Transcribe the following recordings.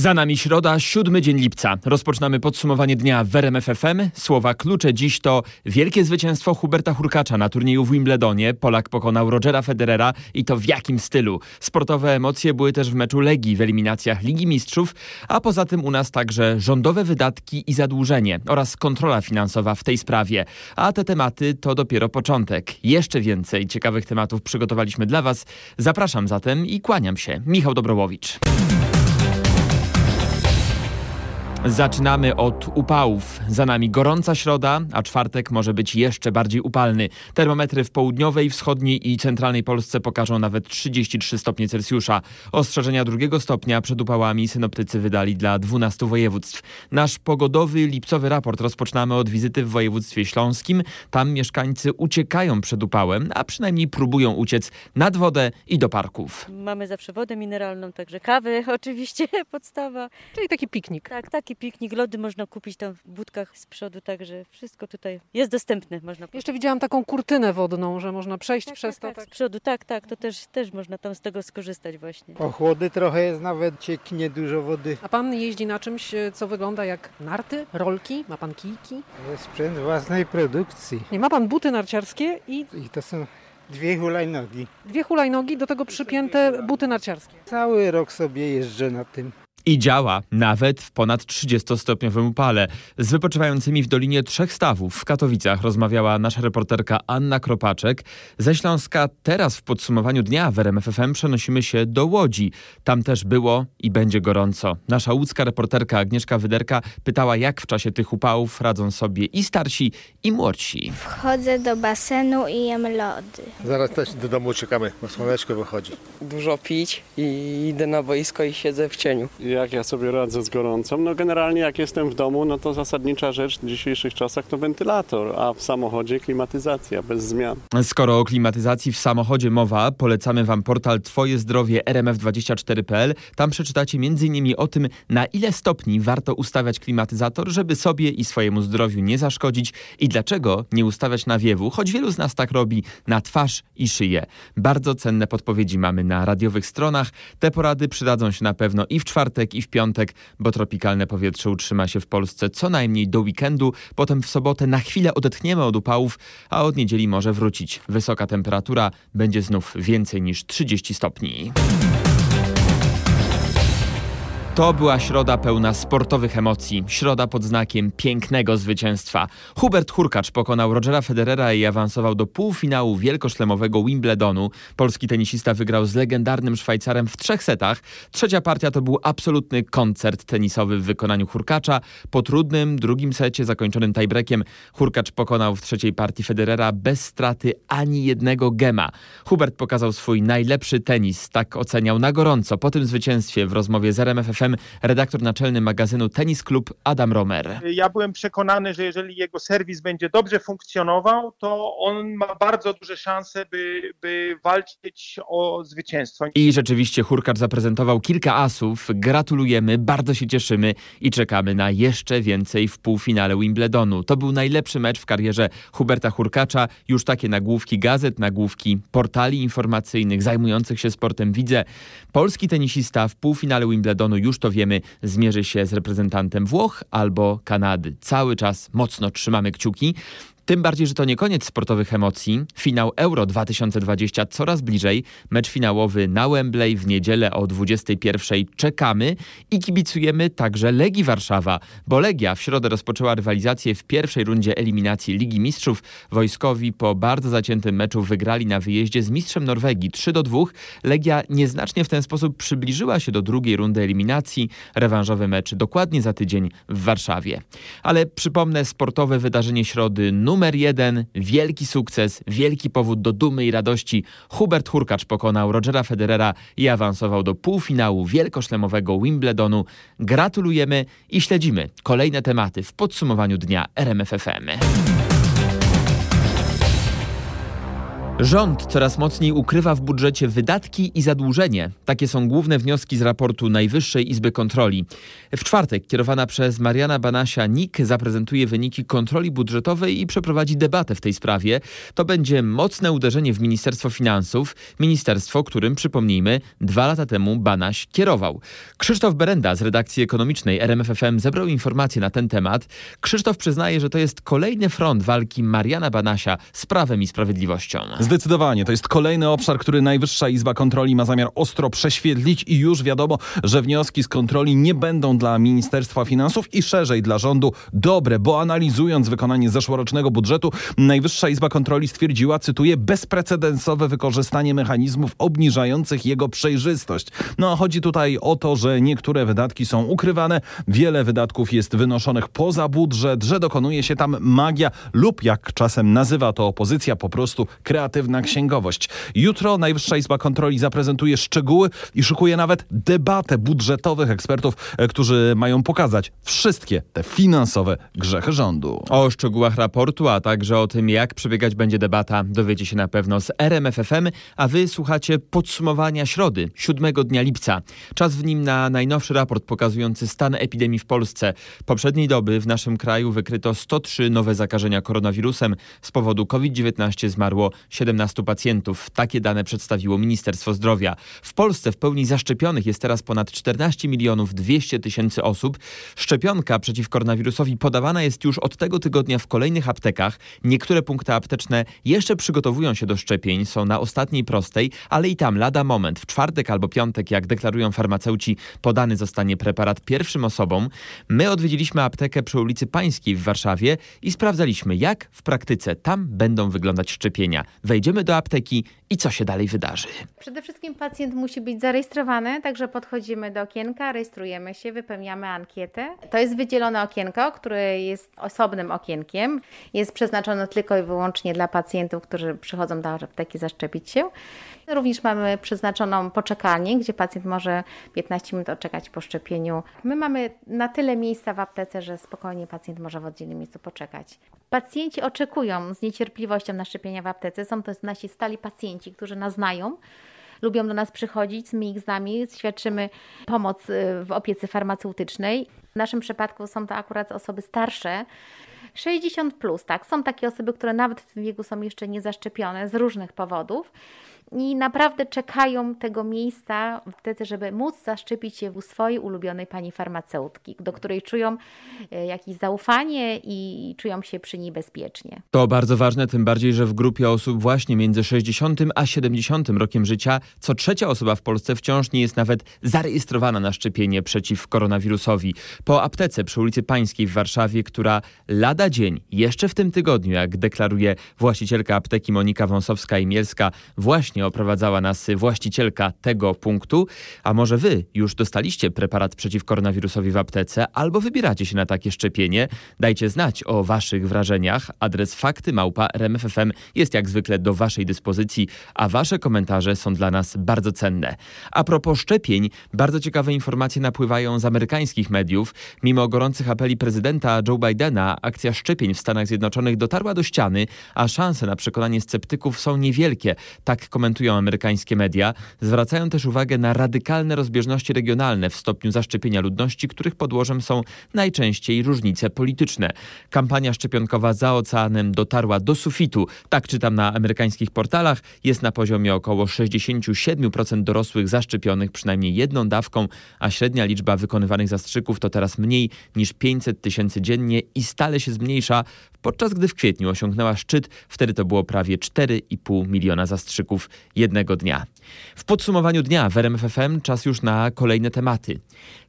Za nami środa, siódmy dzień lipca. Rozpoczynamy podsumowanie dnia w RMF FM. Słowa klucze dziś to wielkie zwycięstwo Huberta Hurkacza na turnieju w Wimbledonie. Polak pokonał Rogera Federera i to w jakim stylu. Sportowe emocje były też w meczu Legii w eliminacjach Ligi Mistrzów, a poza tym u nas także rządowe wydatki i zadłużenie oraz kontrola finansowa w tej sprawie. A te tematy to dopiero początek. Jeszcze więcej ciekawych tematów przygotowaliśmy dla Was. Zapraszam zatem i kłaniam się. Michał Dobrołowicz. Zaczynamy od upałów. Za nami gorąca środa, a czwartek może być jeszcze bardziej upalny. Termometry w południowej, wschodniej i centralnej Polsce pokażą nawet 33 stopnie Celsjusza. Ostrzeżenia drugiego stopnia przed upałami synoptycy wydali dla 12 województw. Nasz pogodowy lipcowy raport rozpoczynamy od wizyty w województwie śląskim. Tam mieszkańcy uciekają przed upałem, a przynajmniej próbują uciec nad wodę i do parków. Mamy zawsze wodę mineralną, także kawy oczywiście podstawa. Czyli taki piknik. Tak, taki piknik, lody można kupić tam w budkach z przodu, także wszystko tutaj jest dostępne. Można Jeszcze widziałam taką kurtynę wodną, że można przejść tak, przez tak, to. tak, z przodu, tak, tak, to też, też można tam z tego skorzystać właśnie. Ochłody trochę jest, nawet cieknie dużo wody. A pan jeździ na czymś, e, co wygląda jak narty, rolki? Ma pan kijki? Jest sprzęt własnej produkcji. Nie ma pan buty narciarskie i I to są dwie hulajnogi. dwie hulajnogi, do tego przypięte buty narciarskie. Cały rok sobie jeżdżę na tym. I działa, nawet w ponad 30-stopniowym upale. Z wypoczywającymi w Dolinie Trzech Stawów w Katowicach rozmawiała nasza reporterka Anna Kropaczek. Ze Śląska teraz w podsumowaniu dnia w RMF FM przenosimy się do Łodzi. Tam też było i będzie gorąco. Nasza łódzka reporterka Agnieszka Wyderka pytała, jak w czasie tych upałów radzą sobie i starsi, i młodsi. Wchodzę do basenu i jem lody. Zaraz też do domu uciekamy, bo słoneczko wychodzi. dużo pić i idę na boisko i siedzę w cieniu. Jak ja sobie radzę z gorącą? No generalnie jak jestem w domu, no to zasadnicza rzecz w dzisiejszych czasach to wentylator, a w samochodzie klimatyzacja bez zmian. Skoro o klimatyzacji w samochodzie mowa, polecamy Wam portal Twoje zdrowie rmf24.pl. Tam przeczytacie m.in. o tym, na ile stopni warto ustawiać klimatyzator, żeby sobie i swojemu zdrowiu nie zaszkodzić i dlaczego nie ustawiać nawiewu, choć wielu z nas tak robi, na twarz i szyję. Bardzo cenne podpowiedzi mamy na radiowych stronach. Te porady przydadzą się na pewno i w czwartek, i w piątek, bo tropikalne powietrze utrzyma się w Polsce co najmniej do weekendu. Potem w sobotę na chwilę odetchniemy od upałów, a od niedzieli może wrócić. Wysoka temperatura będzie znów więcej niż 30 stopni. To była środa pełna sportowych emocji. Środa pod znakiem pięknego zwycięstwa. Hubert Hurkacz pokonał Rogera Federera i awansował do półfinału wielkoszlemowego Wimbledonu. Polski tenisista wygrał z legendarnym Szwajcarem w trzech setach. Trzecia partia to był absolutny koncert tenisowy w wykonaniu Hurkacza. Po trudnym drugim secie zakończonym tiebreakiem Hurkacz pokonał w trzeciej partii Federera bez straty ani jednego gema. Hubert pokazał swój najlepszy tenis. Tak oceniał na gorąco po tym zwycięstwie w rozmowie z RMF Redaktor naczelny magazynu Tenis Club Adam Romer. Ja byłem przekonany, że jeżeli jego serwis będzie dobrze funkcjonował, to on ma bardzo duże szanse, by, by walczyć o zwycięstwo. I rzeczywiście Hurkacz zaprezentował kilka asów. Gratulujemy, bardzo się cieszymy i czekamy na jeszcze więcej w półfinale Wimbledonu. To był najlepszy mecz w karierze Huberta Hurkacza. Już takie nagłówki gazet, nagłówki portali informacyjnych zajmujących się sportem widzę. Polski tenisista w półfinale Wimbledonu, już to wiemy, zmierzy się z reprezentantem Włoch albo Kanady. Cały czas mocno trzymamy kciuki. Tym bardziej, że to nie koniec sportowych emocji. Finał Euro 2020 coraz bliżej. Mecz finałowy na Wembley w niedzielę o 21.00 czekamy i kibicujemy także Legii Warszawa, bo Legia w środę rozpoczęła rywalizację w pierwszej rundzie eliminacji Ligi Mistrzów. Wojskowi po bardzo zaciętym meczu wygrali na wyjeździe z mistrzem Norwegii 3 do 2. Legia nieznacznie w ten sposób przybliżyła się do drugiej rundy eliminacji. Rewanżowy mecz dokładnie za tydzień w Warszawie. Ale przypomnę sportowe wydarzenie środy numer jeden, wielki sukces, wielki powód do dumy i radości. Hubert Hurkacz pokonał Rogera Federera i awansował do półfinału wielkoszlemowego Wimbledonu. Gratulujemy i śledzimy kolejne tematy w podsumowaniu dnia RMF Rząd coraz mocniej ukrywa w budżecie wydatki i zadłużenie. Takie są główne wnioski z raportu Najwyższej Izby Kontroli. W czwartek kierowana przez Mariana Banasia NIK zaprezentuje wyniki kontroli budżetowej i przeprowadzi debatę w tej sprawie. To będzie mocne uderzenie w Ministerstwo Finansów, ministerstwo, którym, przypomnijmy, dwa lata temu Banaś kierował. Krzysztof Berenda z redakcji ekonomicznej RMFFM zebrał informacje na ten temat. Krzysztof przyznaje, że to jest kolejny front walki Mariana Banasia z prawem i sprawiedliwością. Zdecydowanie. To jest kolejny obszar, który Najwyższa Izba Kontroli ma zamiar ostro prześwietlić i już wiadomo, że wnioski z kontroli nie będą dla Ministerstwa Finansów i szerzej dla rządu dobre, bo analizując wykonanie zeszłorocznego budżetu, Najwyższa Izba Kontroli stwierdziła, cytuję, bezprecedensowe wykorzystanie mechanizmów obniżających jego przejrzystość. No a chodzi tutaj o to, że niektóre wydatki są ukrywane, wiele wydatków jest wynoszonych poza budżet, że dokonuje się tam magia lub jak czasem nazywa to opozycja, po prostu kreatywna kreatywna księgowość. Jutro Najwyższa Izba Kontroli zaprezentuje szczegóły i szykuje nawet debatę budżetowych ekspertów, e, którzy mają pokazać wszystkie te finansowe grzechy rządu. O szczegółach raportu, a także o tym, jak przebiegać będzie debata, dowiecie się na pewno z RMFFM, a wy słuchacie podsumowania środy, 7 dnia lipca. Czas w nim na najnowszy raport pokazujący stan epidemii w Polsce. Poprzedniej doby w naszym kraju wykryto 103 nowe zakażenia koronawirusem. Z powodu COVID-19 zmarło 17 pacjentów. Takie dane przedstawiło Ministerstwo Zdrowia. W Polsce w pełni zaszczepionych jest teraz ponad 14 milionów 200 tysięcy osób. Szczepionka przeciw koronawirusowi podawana jest już od tego tygodnia w kolejnych aptekach. Niektóre punkty apteczne jeszcze przygotowują się do szczepień, są na ostatniej prostej, ale i tam lada moment, w czwartek albo piątek, jak deklarują farmaceuci, podany zostanie preparat pierwszym osobom. My odwiedziliśmy aptekę przy ulicy Pańskiej w Warszawie i sprawdzaliśmy, jak w praktyce tam będą wyglądać szczepienia wejdziemy do apteki i co się dalej wydarzy. Przede wszystkim pacjent musi być zarejestrowany, także podchodzimy do okienka, rejestrujemy się, wypełniamy ankietę. To jest wydzielone okienko, które jest osobnym okienkiem. Jest przeznaczone tylko i wyłącznie dla pacjentów, którzy przychodzą do apteki zaszczepić się. Również mamy przeznaczoną poczekalnię, gdzie pacjent może 15 minut odczekać po szczepieniu. My mamy na tyle miejsca w aptece, że spokojnie pacjent może w oddzielnym miejscu poczekać. Pacjenci oczekują z niecierpliwością na szczepienia w aptece. Są to nasi stali pacjenci, którzy nas znają lubią do nas przychodzić, my ich z nami, świadczymy pomoc y, w opiece farmaceutycznej. W naszym przypadku są to akurat osoby starsze, 60 plus, tak. Są takie osoby, które nawet w tym wieku są jeszcze niezaszczepione z różnych powodów i naprawdę czekają tego miejsca wtedy, żeby móc zaszczepić się u swojej ulubionej pani farmaceutki, do której czują e, jakieś zaufanie i czują się przy niej bezpiecznie. To bardzo ważne, tym bardziej, że w grupie osób właśnie między 60 a 70 rokiem życia co trzecia osoba w Polsce wciąż nie jest nawet zarejestrowana na szczepienie przeciw koronawirusowi. Po aptece przy ulicy Pańskiej w Warszawie, która lada dzień, jeszcze w tym tygodniu, jak deklaruje właścicielka apteki Monika Wąsowska-Imielska, właśnie oprowadzała nas właścicielka tego punktu. A może wy już dostaliście preparat przeciw koronawirusowi w aptece albo wybieracie się na takie szczepienie? Dajcie znać o waszych wrażeniach. Adres fakty małpa RMFFM jest jak zwykle do waszej dyspozycji, a wasze komentarze są dla nas bardzo cenne. A propos szczepień, bardzo ciekawe informacje napływają z amerykańskich mediów. Mimo gorących apeli prezydenta Joe Bidena, akcja szczepień w Stanach Zjednoczonych dotarła do ściany, a szanse na przekonanie sceptyków są niewielkie. Tak komentują komentują amerykańskie media, zwracają też uwagę na radykalne rozbieżności regionalne w stopniu zaszczepienia ludności, których podłożem są najczęściej różnice polityczne. Kampania szczepionkowa za oceanem dotarła do sufitu. Tak czytam na amerykańskich portalach. Jest na poziomie około 67% dorosłych zaszczepionych przynajmniej jedną dawką, a średnia liczba wykonywanych zastrzyków to teraz mniej niż 500 tysięcy dziennie i stale się zmniejsza, podczas gdy w kwietniu osiągnęła szczyt, wtedy to było prawie 4,5 miliona zastrzyków jednego dnia. W podsumowaniu dnia w RMFFM czas już na kolejne tematy.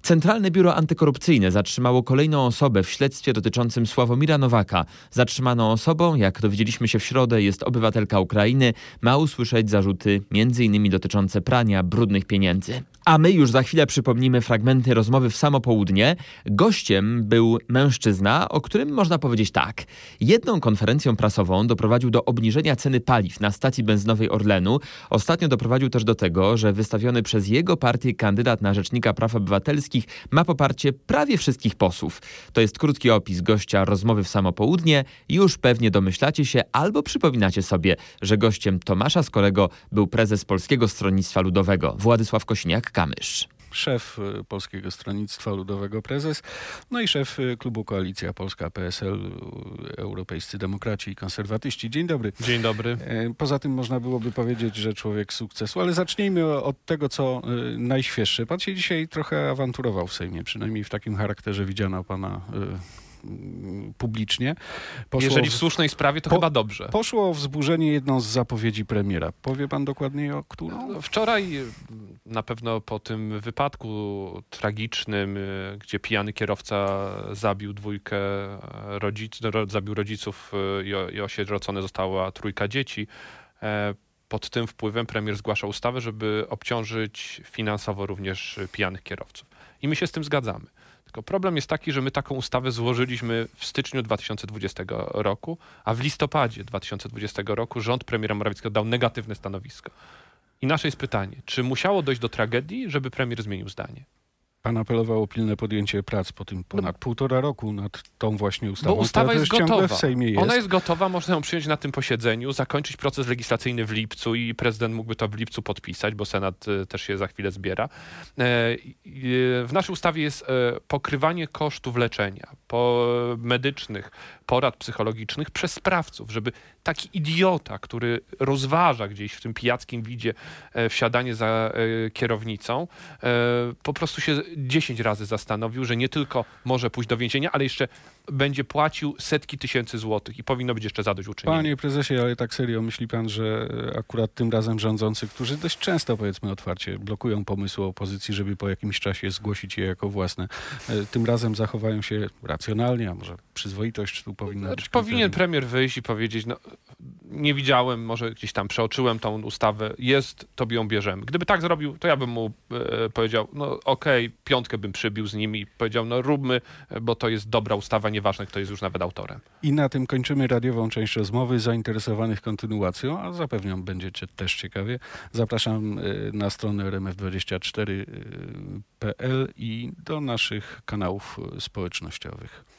Centralne Biuro Antykorupcyjne zatrzymało kolejną osobę w śledztwie dotyczącym Sławomira Nowaka. Zatrzymaną osobą, jak dowiedzieliśmy się w środę, jest obywatelka Ukrainy. Ma usłyszeć zarzuty m.in. dotyczące prania brudnych pieniędzy. A my już za chwilę przypomnimy fragmenty rozmowy w samo południe. Gościem był mężczyzna, o którym można powiedzieć tak. Jedną konferencją prasową doprowadził do obniżenia ceny paliw na stacji benzynowej Orlenu. Ostatnio doprowadził też do tego, że wystawiony przez jego partię kandydat na Rzecznika Praw Obywatelskich ma poparcie prawie wszystkich posłów. To jest krótki opis gościa rozmowy w samo południe. Już pewnie domyślacie się albo przypominacie sobie, że gościem Tomasza Skorego był prezes Polskiego Stronnictwa Ludowego Władysław Kośniak-Kamysz szef y, Polskiego Stronnictwa Ludowego prezes, no i szef y, klubu Koalicja Polska PSL, y, Europejscy Demokraci i Konserwatyści. Dzień dobry. Dzień dobry. E, poza tym można byłoby powiedzieć, że człowiek sukcesu, ale zacznijmy od tego, co najświeższe. Pan się dzisiaj trochę awanturował w Sejmie, przynajmniej w takim charakterze widziano pana publicznie. Poszło Jeżeli w słusznej sprawie, to po, chyba dobrze. Poszło wzburzenie jedną z zapowiedzi premiera. Powie pan dokładniej o którą? No, wczoraj na pewno po tym wypadku tragicznym, y, gdzie pijany kierowca zabił dwójkę rodzic, zabił rodziców y, i, i osierocone została trójka dzieci, e, pod tym wpływem premier zgłasza ustawę, żeby obciążyć finansowo również pijanych kierowców. I my się z tym zgadzamy. Tylko problem jest taki, że my taką ustawę złożyliśmy w styczniu 2020 roku, a w listopadzie 2020 roku rząd premiera Morawieckiego dał negatywne stanowisko. I nasze jest pytanie, czy musiało dojść do tragedii, żeby premier zmienił zdanie? Pan apelował o pilne podjęcie prac po tym ponad no, półtora roku nad tą właśnie ustawą. Bo ustawa jest gotowa. W Sejmie jest. Ona jest gotowa, można ją przyjąć na tym posiedzeniu, zakończyć proces legislacyjny w lipcu i prezydent mógłby to w lipcu podpisać, bo Senat e, też się za chwilę zbiera. E, w naszej ustawie jest e, pokrywanie kosztów leczenia po medycznych, porad psychologicznych przez sprawców, żeby taki idiota, który rozważa gdzieś w tym pijackim widzie wsiadanie za kierownicą, po prostu się 10 razy zastanowił, że nie tylko może pójść do więzienia, ale jeszcze będzie płacił setki tysięcy złotych i powinno być jeszcze zadośćuczynienie. Panie prezesie, ale tak serio myśli pan, że akurat tym razem rządzący, którzy dość często powiedzmy otwarcie blokują pomysły opozycji, żeby po jakimś czasie zgłosić je jako własne, e, tym razem zachowają się racjonalnie, a może przyzwoitość tu powinna znaczy, być. Powinien premier wyjść i powiedzieć, no nie widziałem, może gdzieś tam przeoczyłem tą ustawę, jest, to ją bierzemy. Gdyby tak zrobił, to ja bym mu e, powiedział, no okej, okay, piątkę bym przybił z nim i powiedział, no róbmy, bo to jest dobra ustawa, nieważne kto jest już nawet autorem. I na tym kończymy radiową część rozmowy. Zainteresowanych kontynuacją, a zapewniam, będziecie też ciekawie. Zapraszam e, na stronę rmf24.pl i do naszych kanałów społecznościowych.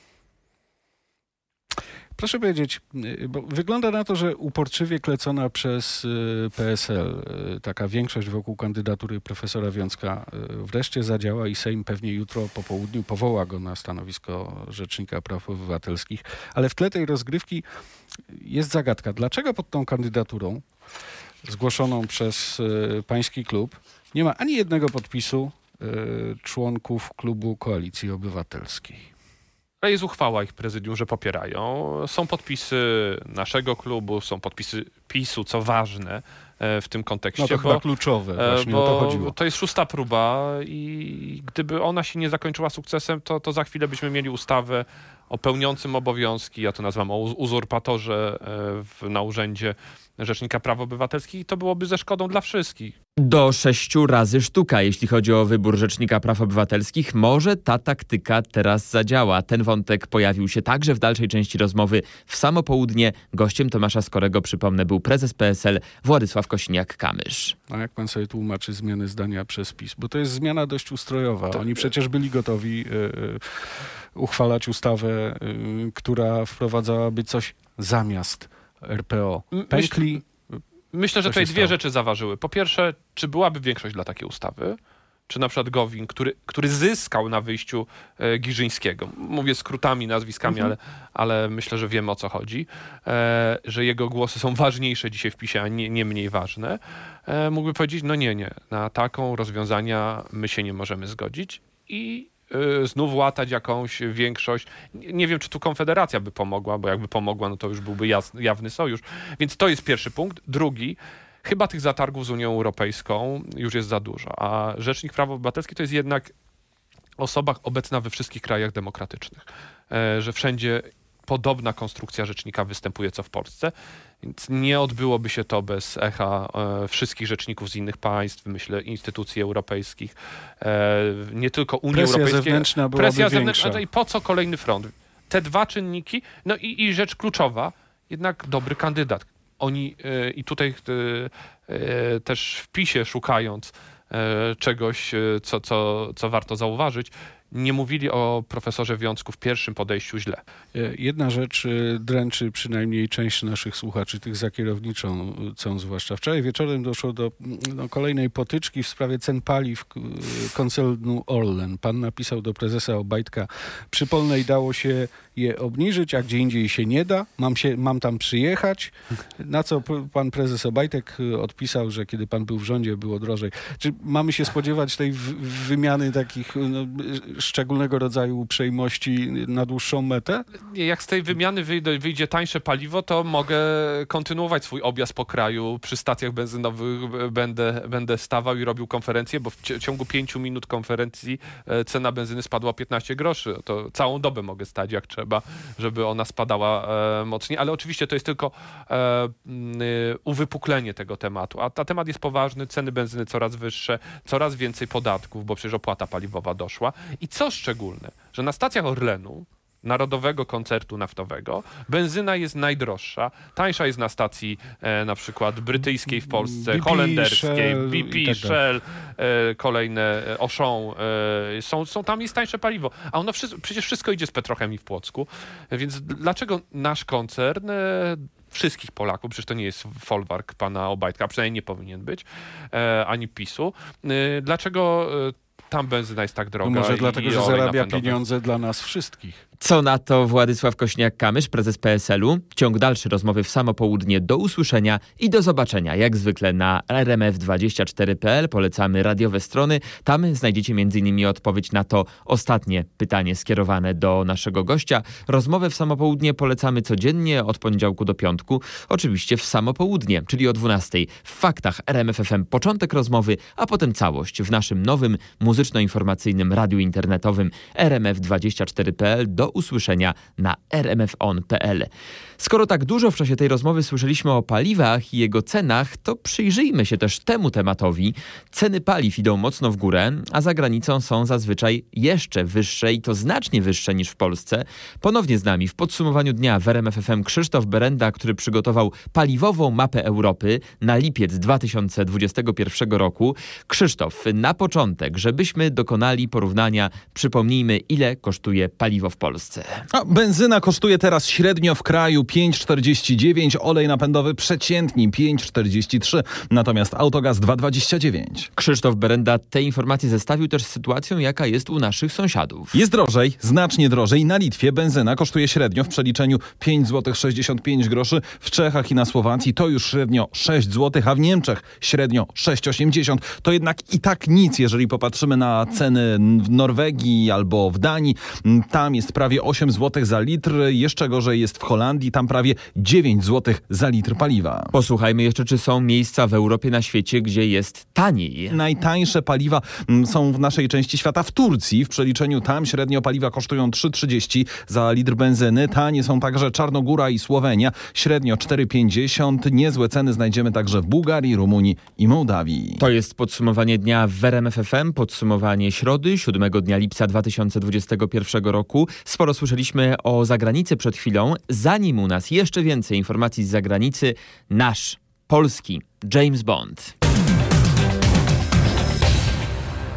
Proszę powiedzieć, y, bo wygląda na to, że uporczywie klecona przez y, PSL y, taka większość wokół kandydatury profesora Wiązka wreszcie zadziała i Sejm pewnie jutro po południu powoła go na stanowisko Rzecznika Praw Obywatelskich. Ale w tle tej rozgrywki jest zagadka. Dlaczego pod tą kandydaturą zgłoszoną przez pański klub nie ma ani jednego podpisu członków klubu Koalicji Obywatelskiej? Jest uchwała ich prezydium, że popierają. Są podpisy naszego klubu, są podpisy PiSu, co ważne e, w tym kontekście. No to chyba kluczowe, e, właśnie bo o to chodziło. To jest szósta próba i gdyby ona się nie zakończyła sukcesem, to, to za chwilę byśmy mieli ustawę o pełniącym obowiązki, ja to nazywam o uzurpatorze e, w, na urzędzie Rzecznika Praw Obywatelskich i to byłoby ze szkodą dla wszystkich. Do sześciu razy sztuka, jeśli chodzi o wybór Rzecznika Praw Obywatelskich. Może ta taktyka teraz zadziała. Ten wątek pojawił się także w dalszej części rozmowy w samo południe. Gościem Tomasza Skorego, przypomnę, był prezes PSL Władysław Kosiniak-Kamysz. A jak pan sobie tłumaczy zmiany zdania przez PiS? Bo to jest zmiana dość ustrojowa. Oni przecież byli gotowi yy, uchwalać ustawę, yy, która wprowadzałaby coś zamiast RPO. Pękli. Myślę, że tutaj dwie rzeczy zaważyły. Po pierwsze, czy byłaby większość dla takiej ustawy? Czy na przykład Gowin, który, który zyskał na wyjściu e, Giżyńskiego. Mówię skrótami, nazwiskami, mhm. ale, ale myślę, że wiemy o co chodzi. E, że jego głosy są ważniejsze dzisiaj w PiSie, a nie, nie mniej ważne. E, mógłby powiedzieć, no nie, nie, na taką rozwiązania my się nie możemy zgodzić. I znów łatać jakąś większość. Nie wiem, czy tu Konfederacja by pomogła, bo jakby pomogła, no to już byłby jasny, jawny sojusz. Więc to jest pierwszy punkt. Drugi, chyba tych zatargów z Unią Europejską już jest za dużo, a Rzecznik Praw Obywatelskich to jest jednak osoba obecna we wszystkich krajach demokratycznych, e, że wszędzie podobna konstrukcja rzecznika występuje co w Polsce. Więc nie odbyłoby się to bez echa e, wszystkich rzeczników z innych państw, myślę, instytucji europejskich, e, nie tylko Unii presja Europejskiej. Zewnętrzna presja zewnętrzna. I po co kolejny front? Te dwa czynniki, no i, i rzecz kluczowa, jednak dobry kandydat. oni i tutaj też w PiSie szukając czegoś, co, co, co warto zauważyć, nie mówili o profesorze Wiązku w pierwszym podejściu źle. E, jedna rzecz e, dręczy przynajmniej część naszych słuchaczy, tych za kierowniczą, e, zwłaszcza. Wczoraj wieczorem doszło do no, kolejnej potyczki w sprawie cen paliw koncernu Orlen. Pan napisał do prezesa Obajtka, przy Polnej dało się je obniżyć, a gdzie indziej się nie da. Mam, się, mam tam przyjechać. Na co pan prezes Obajtek odpisał, że kiedy pan był w rządzie, było drożej. Czy mamy się spodziewać tej wymiany takich no, szczególnego rodzaju uprzejmości na dłuższą metę? Jak z tej wymiany wyjdzie, wyjdzie tańsze paliwo, to mogę kontynuować swój objazd po kraju. Przy stacjach benzynowych będę, będę stawał i robił konferencję, bo w ciągu pięciu minut konferencji e, cena benzyny spadła 15 groszy. To całą dobę mogę stać jak trzeba, żeby ona spadała e, mocniej. Ale oczywiście to jest tylko e, uwypuklenie tego tematu. A ta temat jest poważny. Ceny benzyny coraz wyższe, coraz więcej podatków, bo przecież opłata paliwowa doszła. I co szczególne, że na stacjach Orlenu, narodowego koncertu naftowego, benzyna jest najdroższa. Tańsza jest na stacji e, na przykład brytyjskiej w Polsce, BP, holenderskiej, Shell, BP, tak Shell, e, kolejne e, Auchan. E, są, są, tam jest tańsze paliwo. A ono wszystko, przecież wszystko idzie z petrochemii w Płocku. Więc dlaczego nasz koncern e, wszystkich Polaków, przecież to nie jest folwark pana Obajtka, przynajmniej nie powinien być, e, ani PiSu. E, dlaczego tam benzyna jest tak droga. No może dlatego, że zarabia pieniądze dla nas wszystkich. Co na to Władysław Kośniak-Kamysz, prezes PSL-u? Ciąg dalszy rozmowy w samo południe. Do usłyszenia i do zobaczenia, jak zwykle na rmf24.pl. Polecamy radiowe strony. Tam znajdziecie m.in. odpowiedź na to ostatnie pytanie skierowane do naszego gościa. Rozmowę w samo południe polecamy codziennie od poniedziałku do piątku. Oczywiście w samo południe, czyli o 12. W faktach RMFFM początek rozmowy, a potem całość w naszym nowym muzyczno-informacyjnym radiu internetowym rmf24.pl do usłyszenia na rmfon.pl. Skoro tak dużo w czasie tej rozmowy słyszeliśmy o paliwach i jego cenach, to przyjrzyjmy się też temu tematowi. Ceny paliw idą mocno w górę, a za granicą są zazwyczaj jeszcze wyższe i to znacznie wyższe niż w Polsce. Ponownie z nami w podsumowaniu dnia w RMFFM Krzysztof Berenda, który przygotował paliwową mapę Europy na lipiec 2021 roku. Krzysztof, na początek, żebyśmy dokonali porównania, przypomnijmy ile kosztuje paliwo w Polsce. A benzyna kosztuje teraz średnio w kraju 5,49, olej napędowy przeciętni 5,43, natomiast autogaz 2,29. Krzysztof Berenda te informacje zestawił też z sytuacją, jaka jest u naszych sąsiadów. Jest drożej, znacznie drożej. Na Litwie benzyna kosztuje średnio w przeliczeniu 5 zł 65 groszy, w Czechach i na Słowacji to już średnio 6 zł, a w Niemczech średnio 6,80. To jednak i tak nic, jeżeli popatrzymy na ceny w Norwegii albo w Danii. Tam jest prawie 8 zł za litr, jeszcze gorzej jest w Holandii, tam prawie 9 zł za litr paliwa. Posłuchajmy jeszcze, czy są miejsca w Europie, na świecie, gdzie jest taniej. Najtańsze paliwa mm, są w naszej części świata w Turcji. W przeliczeniu tam średnio paliwa kosztują 3,30 za litr benzyny. Tanie są także Czarnogóra i Słowenia. Średnio 4,50. Niezłe ceny znajdziemy także w Bułgarii, Rumunii i Mołdawii. To jest podsumowanie dnia w RMFFM, podsumowanie środy, 7 dnia lipca 2021 roku. Sporo słyszeliśmy o zagranicy przed chwilą. Zanim u nas jeszcze więcej informacji z zagranicy, nasz polski James Bond.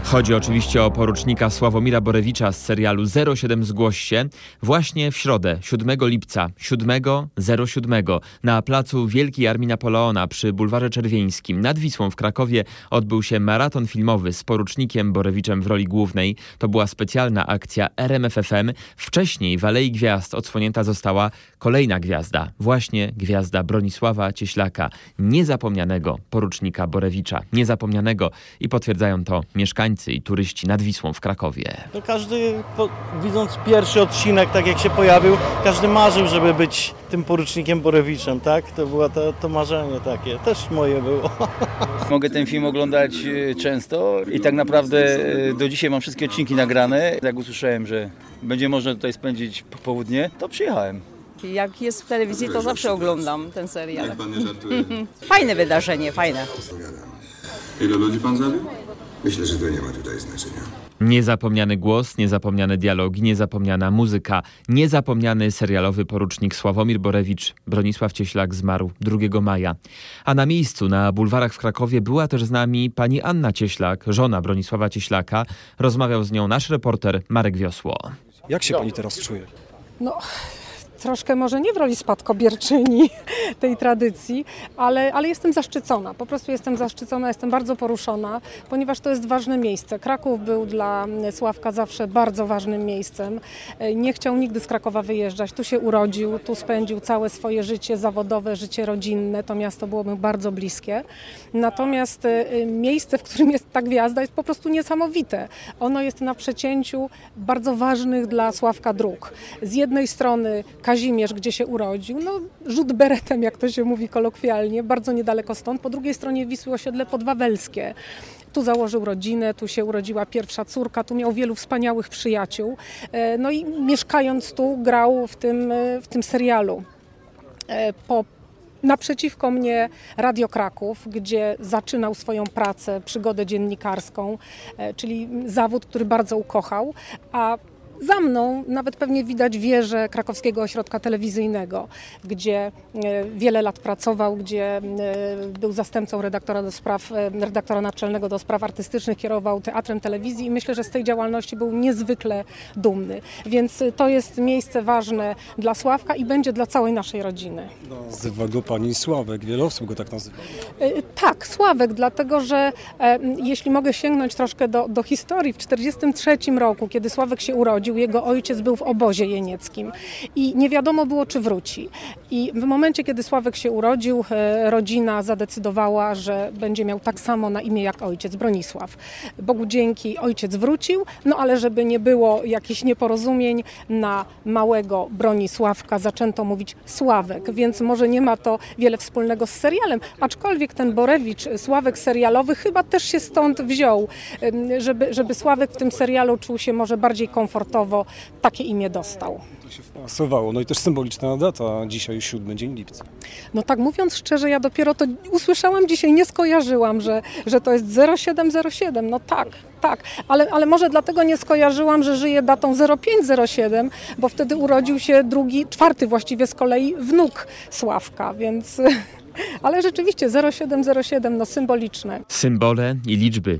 Chodzi oczywiście o porucznika Sławomira Borewicza z serialu 07 Zgłoś się. Właśnie w środę, 7 lipca, 7.07 na placu Wielkiej Armii Napoleona przy Bulwarze Czerwieńskim nad Wisłą w Krakowie odbył się maraton filmowy z porucznikiem Borewiczem w roli głównej. To była specjalna akcja RMFFM. Wcześniej w Alei Gwiazd odsłonięta została kolejna gwiazda. Właśnie gwiazda Bronisława Cieślaka, niezapomnianego porucznika Borewicza. Niezapomnianego i potwierdzają to mieszkańcy i turyści nad Wisłą w Krakowie. To każdy, po, widząc pierwszy odcinek, tak jak się pojawił, każdy marzył, żeby być tym porucznikiem Borewiczem, tak? To było to, to marzenie takie, też moje było. Mogę ten film oglądać e, często i tak naprawdę e, do dzisiaj mam wszystkie odcinki nagrane. Jak usłyszałem, że będzie można tutaj spędzić południe, to przyjechałem. Jak jest w telewizji, to zawsze oglądam ten serial. Fajne wydarzenie, fajne. Ile ludzi pan zabił? Myślę, że to nie ma tutaj znaczenia. Niezapomniany głos, niezapomniane dialogi, niezapomniana muzyka, niezapomniany serialowy porucznik Sławomir Borewicz. Bronisław Cieślak zmarł 2 maja. A na miejscu, na bulwarach w Krakowie była też z nami pani Anna Cieślak, żona Bronisława Cieślaka. Rozmawiał z nią nasz reporter Marek Wiosło. Jak się pani teraz czuje? No, troszkę może nie w roli spadkobierczyni tej tradycji, ale, ale jestem zaszczycona. Po prostu jestem zaszczycona, jestem bardzo poruszona, ponieważ to jest ważne miejsce. Kraków był dla Sławka zawsze bardzo ważnym miejscem. Nie chciał nigdy z Krakowa wyjeżdżać. Tu się urodził, tu spędził całe swoje życie zawodowe, życie rodzinne. To miasto było mu bardzo bliskie. Natomiast y, miejsce, w którym jest ta gwiazda, jest po prostu niesamowite. Ono jest na przecięciu bardzo ważnych dla Sławka dróg. Z jednej strony Kazimierz, gdzie się urodził, no rzut beretem, jak to się mówi kolokwialnie, bardzo niedaleko stąd. Po drugiej stronie Wisły osiedle podwawelskie. Tu założył rodzinę, tu się urodziła pierwsza córka, tu miał wielu wspaniałych przyjaciół. E, no i mieszkając tu grał w tym, e, w tym serialu. E, po Naprzeciwko mnie Radio Kraków, gdzie zaczynał swoją pracę, przygodę dziennikarską, czyli zawód, który bardzo ukochał, a za mną nawet pewnie widać wieżę Krakowskiego Ośrodka Telewizyjnego, gdzie e, wiele lat pracował, gdzie e, był zastępcą redaktora, do spraw, e, redaktora naczelnego do spraw artystycznych, kierował teatrem telewizji i myślę, że z tej działalności był niezwykle dumny. Więc to jest miejsce ważne dla Sławka i będzie dla całej naszej rodziny. Nazywa go pani Sławek, wiele osób go tak nazywa. Tak, Sławek, dlatego że jeśli mogę sięgnąć troszkę do, do historii, w 1943 roku, kiedy Sławek się urodził, jego ojciec był w obozie jenieckim i nie wiadomo było, czy wróci. I w momencie, kiedy Sławek się urodził, e, rodzina zadecydowała, że będzie miał tak samo na imię jak ojciec, Bronisław. Bogu dzięki ojciec wrócił, no ale żeby nie było jakichś nieporozumień, na małego Bronisławka zaczęto mówić Sławek, więc może nie ma to wiele wspólnego z serialem, aczkolwiek ten Borewicz, Sławek serialowy chyba też się stąd wziął, żeby, żeby Sławek w tym serialu czuł się może bardziej komfortowo takie imię dostał. To się wpasowało. No i też symboliczna data, dzisiaj 7 dzień lipca. No tak mówiąc szczerze, ja dopiero to usłyszałam dzisiaj, nie skojarzyłam, że, że to jest 0707. No tak, tak, ale, ale może dlatego nie skojarzyłam, że żyje datą 0507, bo wtedy urodził się drugi, czwarty właściwie z kolei wnuk Sławka, więc... Ale rzeczywiście 0707, no symboliczne. Symbole i liczby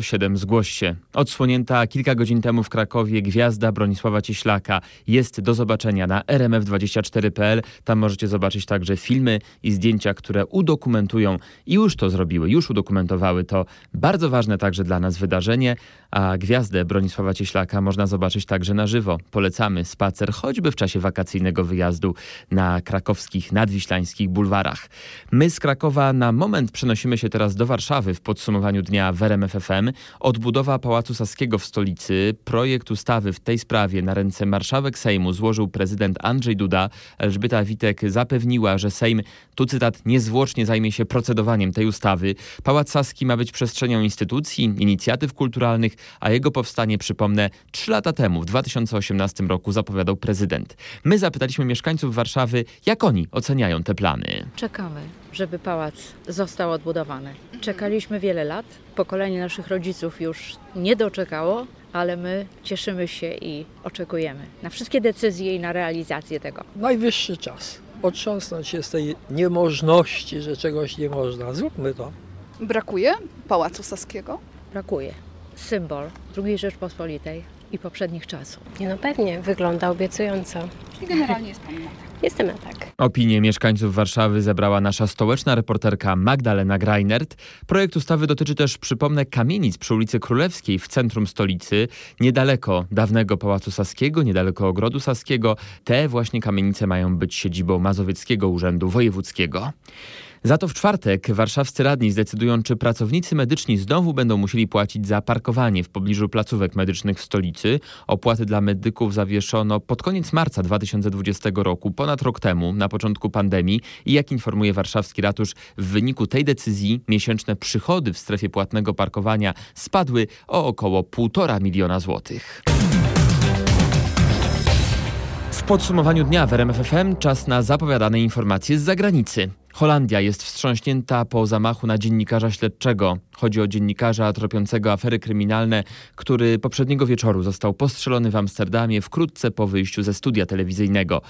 07 zgłoś się. Odsłonięta kilka godzin temu w Krakowie gwiazda Bronisława Cieślaka jest do zobaczenia na rmf24.pl. Tam możecie zobaczyć także filmy i zdjęcia, które udokumentują i już to zrobiły, już udokumentowały to bardzo ważne także dla nas wydarzenie, a gwiazdę Bronisława Cieślaka można zobaczyć także na żywo. Polecamy spacer choćby w czasie wakacyjnego wyjazdu na krakowskich, nadwiślańskich bulwarach. My z Krakowa na moment przenosimy się teraz do Warszawy w podsumowaniu dnia w RMF FM. Odbudowa Pałacu Saskiego w stolicy. Projekt ustawy w tej sprawie na ręce marszałek Sejmu złożył prezydent Andrzej Duda. Elżbieta Witek zapewniła, że Sejm, tu cytat, niezwłocznie zajmie się procedowaniem tej ustawy. Pałac Saski ma być przestrzenią instytucji, inicjatyw kulturalnych, a jego powstanie, przypomnę, trzy lata temu, w 2018 roku zapowiadał prezydent. My zapytaliśmy mieszkańców Warszawy, jak oni oceniają te plany. Czekamy żeby pałac został odbudowany. Czekaliśmy wiele lat, pokolenie naszych rodziców już nie doczekało, ale my cieszymy się i oczekujemy na wszystkie decyzje i na realizację tego. Najwyższy czas otrząsnąć się z tej niemożności, że czegoś nie można. Zróbmy to. Brakuje Pałacu Saskiego? Brakuje. Symbol II Rzeczpospolitej i poprzednich czasów. Nie no pewnie, wygląda obiecująco. Czyli generalnie jest Pani tak. Jestem na tak. Opinię mieszkańców Warszawy zebrała nasza stołeczna reporterka Magdalena Greinert. Projekt ustawy dotyczy też, przypomnę, kamienic przy ulicy Królewskiej w centrum stolicy, niedaleko dawnego Pałacu Saskiego, niedaleko Ogrodu Saskiego. Te właśnie kamienice mają być siedzibą Mazowieckiego Urzędu Wojewódzkiego. Za to w czwartek warszawscy radni zdecydują, czy pracownicy medyczni znowu będą musieli płacić za parkowanie w pobliżu placówek medycznych w stolicy. Opłaty dla medyków zawieszono pod koniec marca 2020 roku, ponad rok temu, na początku pandemii. I jak informuje warszawski ratusz, w wyniku tej decyzji miesięczne przychody w strefie płatnego parkowania spadły o około 1,5 miliona złotych. Podsumowaniu dnia w RMFFM czas na zapowiadane informacje z zagranicy. Holandia jest wstrząśnięta po zamachu na dziennikarza śledczego. Chodzi o dziennikarza tropiącego afery kryminalne, który poprzedniego wieczoru został postrzelony w Amsterdamie wkrótce po wyjściu ze studia telewizyjnego.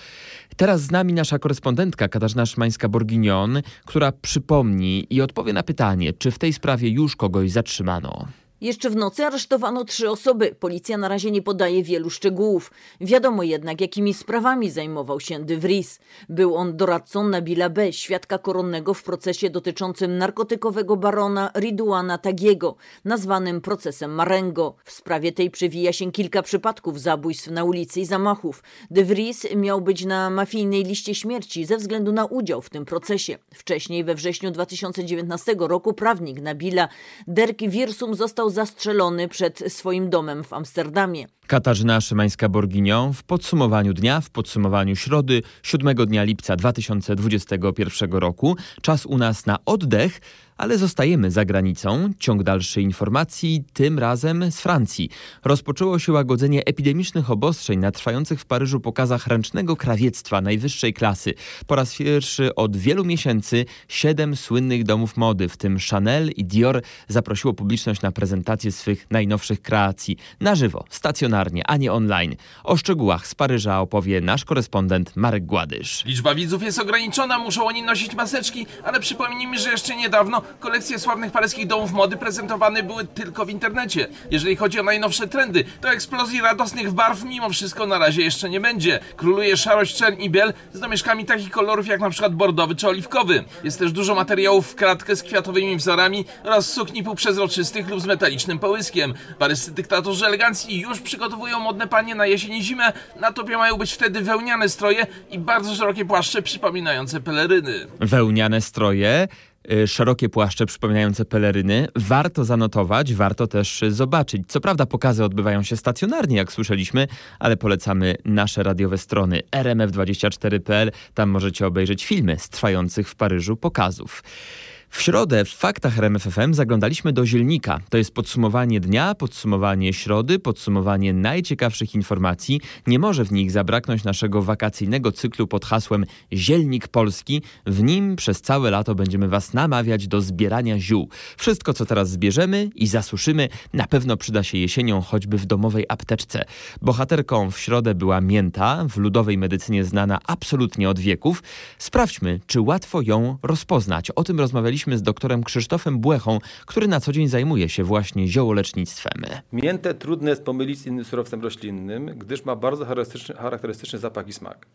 Teraz z nami nasza korespondentka Katarzyna Szymańska-Borginion, która przypomni i odpowie na pytanie, czy w tej sprawie już kogoś zatrzymano. Jeszcze w nocy aresztowano trzy osoby. Policja na razie nie podaje wielu szczegółów. Wiadomo jednak, jakimi sprawami zajmował się De Vries. Był on doradcą Nabila B., świadka koronnego w procesie dotyczącym narkotykowego barona Ridwana Tagiego, nazwanym procesem Marengo. W sprawie tej przewija się kilka przypadków zabójstw na ulicy i zamachów. De Vries miał być na mafijnej liście śmierci ze względu na udział w tym procesie. Wcześniej, we wrześniu 2019 roku, prawnik Nabila Derk Wirsum został zastrzelony przed swoim domem w Amsterdamie. Katarzyna Szymańska-Borginią w podsumowaniu dnia, w podsumowaniu środy 7 dnia lipca 2021 roku. Czas u nas na oddech, ale zostajemy za granicą. Ciąg dalszy informacji, tym razem z Francji. Rozpoczęło się łagodzenie epidemicznych obostrzeń na trwających w Paryżu pokazach ręcznego krawiectwa najwyższej klasy. Po raz pierwszy od wielu miesięcy siedem słynnych domów mody, w tym Chanel i Dior, zaprosiło publiczność na prezentację swych najnowszych kreacji. Na żywo, stacjonarnie, a nie online. O szczegółach z Paryża opowie nasz korespondent Marek Gładysz. Liczba widzów jest ograniczona, muszą oni nosić maseczki, ale przypomnijmy, że jeszcze niedawno kolekcje sławnych paryskich domów mody prezentowane były tylko w internecie. Jeżeli chodzi o najnowsze trendy, to eksplozji radosnych barw mimo wszystko na razie jeszcze nie będzie. Króluje szarość, czern i biel z domieszkami takich kolorów jak na przykład bordowy czy oliwkowy. Jest też dużo materiałów w kratkę z kwiatowymi wzorami oraz sukni półprzezroczystych lub z metalicznym połyskiem. Paryscy dyktatorzy elegancji już przygotowują modne panie na jesień i zimę. Na topie mają być wtedy wełniane stroje i bardzo szerokie płaszcze przypominające peleryny. Wełniane stroje Y, szerokie płaszcze przypominające peleryny. Warto zanotować, warto też zobaczyć. Co prawda pokazy odbywają się stacjonarnie, jak słyszeliśmy, ale polecamy nasze radiowe strony rmf24.pl. Tam możecie obejrzeć filmy z trwających w Paryżu pokazów. W środę w faktach RMFFM zaglądaliśmy do zielnika. To jest podsumowanie dnia, podsumowanie środy, podsumowanie najciekawszych informacji. Nie może w nich zabraknąć naszego wakacyjnego cyklu pod hasłem Zielnik Polski. W nim przez całe lato będziemy Was namawiać do zbierania ziół. Wszystko, co teraz zbierzemy i zasuszymy, na pewno przyda się jesienią, choćby w domowej apteczce. Bohaterką w środę była mięta, w ludowej medycynie znana absolutnie od wieków. Sprawdźmy, czy łatwo ją rozpoznać. O tym rozmawialiśmy rozmawialiśmy z doktorem Krzysztofem Błechą, który na co dzień zajmuje się właśnie ziołolecznictwem. Miętę trudno jest pomylić z innym surowcem roślinnym, gdyż ma bardzo charakterystyczny, charakterystyczny zapach i smak.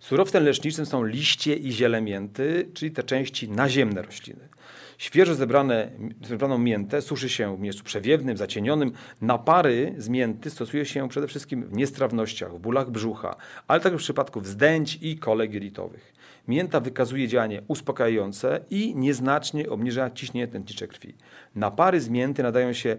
Surowcem leczniczym są liście i ziele mięty, czyli te części naziemne rośliny. Świeżo zebrane, zebraną miętę suszy się w miejscu przewiewnym, zacienionym. Napary z mięty stosuje się przede wszystkim w niestrawnościach, w bólach brzucha, ale także w przypadku wzdęć i kolek jelitowych. Mięta wykazuje działanie uspokajające i nieznacznie obniża ciśnienie tętnicze krwi. Napary z mięty nadają się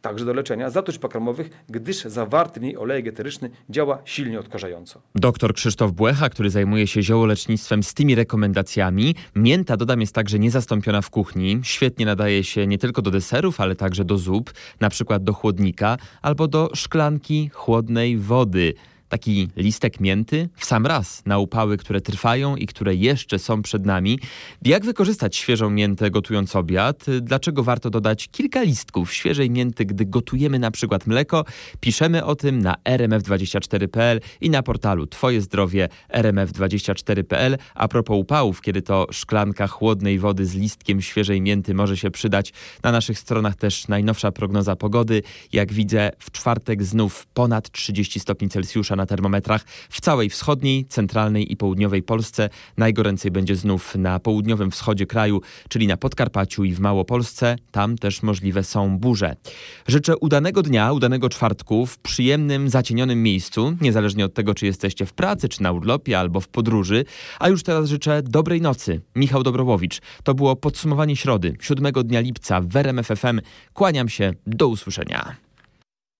także do leczenia zatruć pokarmowych, gdyż zawarty w niej olej eteryczny działa silnie odkażająco. Doktor Krzysztof Błecha, który zajmuje się ziołolecznictwem z tymi rekomendacjami. Mięta, dodam, jest także niezastąpiona w kuchni. Świetnie nadaje się nie tylko do deserów, ale także do zup, na przykład do chłodnika albo do szklanki chłodnej wody taki listek mięty w sam raz na upały, które trwają i które jeszcze są przed nami. Jak wykorzystać świeżą miętę gotując obiad? Dlaczego warto dodać kilka listków świeżej mięty, gdy gotujemy na przykład mleko? Piszemy o tym na rmf24.pl i na portalu Twoje zdrowie rmf24.pl. A propos upałów, kiedy to szklanka chłodnej wody z listkiem świeżej mięty może się przydać. Na naszych stronach też najnowsza prognoza pogody. Jak widzę, w czwartek znów ponad 30 stopni Celsjusza na termometrach w całej wschodniej, centralnej i południowej Polsce. Najgoręcej będzie znów na południowym wschodzie kraju, czyli na Podkarpaciu i w Małopolsce. Tam też możliwe są burze. Życzę udanego dnia, udanego czwartku w przyjemnym, zacienionym miejscu, niezależnie od tego, czy jesteście w pracy, czy na urlopie, albo w podróży. A już teraz życzę dobrej nocy. Michał Dobrowowicz. To było podsumowanie środy, 7 dnia lipca w RMF FM. Kłaniam się, do usłyszenia.